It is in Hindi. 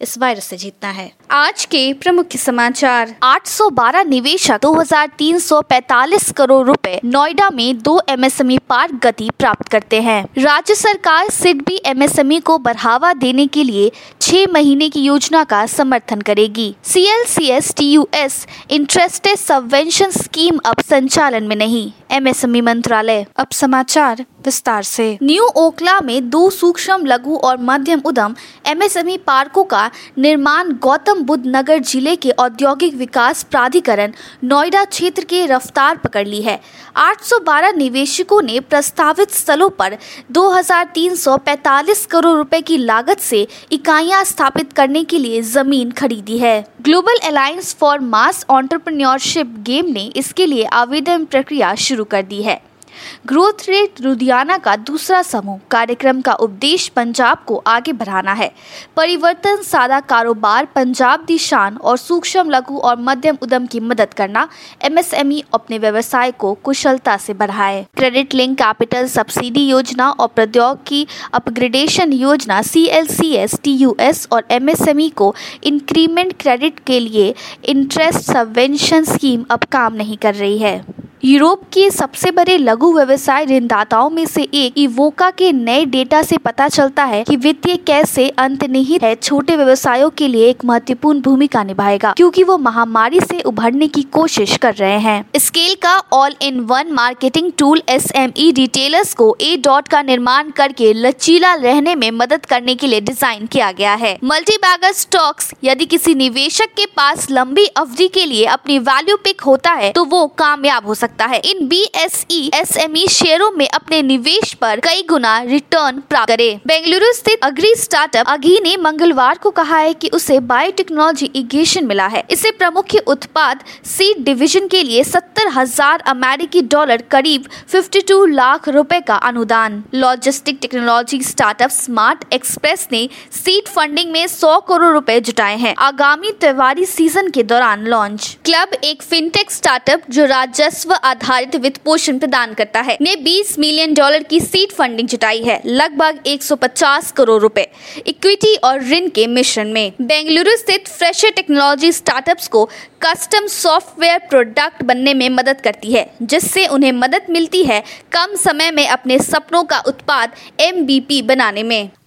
इस वायरस से जीतना है। आज के प्रमुख समाचार। 812 निवेशक 2345 करोड़ रुपए नोएडा में दो एमएसएमई पार्क गति प्राप्त करते हैं। राज्य सरकार सिडबी एमएसएमई को बढ़ावा देने के लिए छह महीने की योजना का समर्थन करेगी। C L C S T U S interested subvention scheme अब संचालन में नहीं। एमएसएमई मंत्रालय। अब समाचार विस्तार से। न्यू ओखला में दो सूक्ष्म लघु और मध्यम उद्यम एमएसएमई पार्कों का निर्माण गौतम बुद्ध नगर ज़िले के औद्योगिक विकास प्राधिकरण नोएडा क्षेत्र के रफ्तार पकड़ ली है। 812 निवेशकों ने प्रस्तावित स्थलों पर 2345 करोड़ रुपए की लागत से इकाइयाँ स्थापित करने के लिए ज़मीन खरीदी है। Global alliance for mass entrepreneurship game ने इसके लिए आवेदन प्रक्रिया शुरू कर दी है। ग्रोथ रेट लुधियाना का दूसरा समूह कार्यक्रम का उपदेश पंजाब को आगे बढ़ाना है। परिवर्तन, सादा कारोबार, पंजाब दी शान और सूक्ष्म लघु और मध्यम उद्यम की मदद करना एमएसएमई अपने व्यवसाय को कुशलता से बढ़ाए। क्रेडिट लिंक कैपिटल सब्सिडी योजना और प्रौद्योगिकी अपग्रेडेशन योजना C L C S T U S और एमएसएमई को इंक्रीमेंट क्रेडिट के लिए इंटरेस्ट सबवेंशन स्कीम अब काम नहीं कर रही है। यूरोप के सबसे बड़े लघु व्यवसाय ऋणदाताओं में से एक इवोका के नए डेटा से पता चलता है कि वित्तीय कैसे अंतनिहित है छोटे व्यवसायों के लिए एक महत्वपूर्ण भूमिका निभाएगा, क्योंकि वो महामारी से उभरने की कोशिश कर रहे हैं। स्केल का all in one marketing tool S M E retailers को ए डॉट का निर्माण करके लचीला रहने में मदद करने के लिए डिज़ाइन किया गया है। मल्टी बैगर स्टॉक्स यदि किसी निवेशक के पास लंबी अवधि के लिए अपनी वैल्यू पिक होता है तो वो कामयाब हो सकता सकता है। इन B S E S M E शेयरों में अपने निवेश पर कई गुना रिटर्न प्राप्त करे। बेंगलुरु स्थित अग्री स्टार्टअप अगी ने मंगलवार को कहा है कि उसे बायोटेक्नोलॉजी इगेशन मिला है। इसे प्रमुख उत्पाद सीड डिवीज़न के लिए सत्तर हज़ार अमेरिकी डॉलर करीब 52 लाख रुपए का अनुदान। Logistic technology startup smart express ने सीड फंडिंग में 100 करोड़ रुपए जुटाए हैं। आगामी त्योहारी सीज़न के दौरान लॉन्च क्लब एक फिनटेक स्टार्टअप जो राजस्व आधारित वित्त पोषण प्रदान करता है। ने 20 मिलियन डॉलर की सीट फंडिंग जुटाई है, लगभग 150 करोड़ रुपए इक्विटी और ऋण के मिश्रण में। बेंगलुरु स्थित फ्रेशर टेक्नोलॉजी स्टार्टअप्स को कस्टम सॉफ्टवेयर प्रोडक्ट बनने में मदद करती है, जिससे उन्हें मदद मिलती है कम समय में अपने सपनों का उत्पाद एमबीपी बनाने में।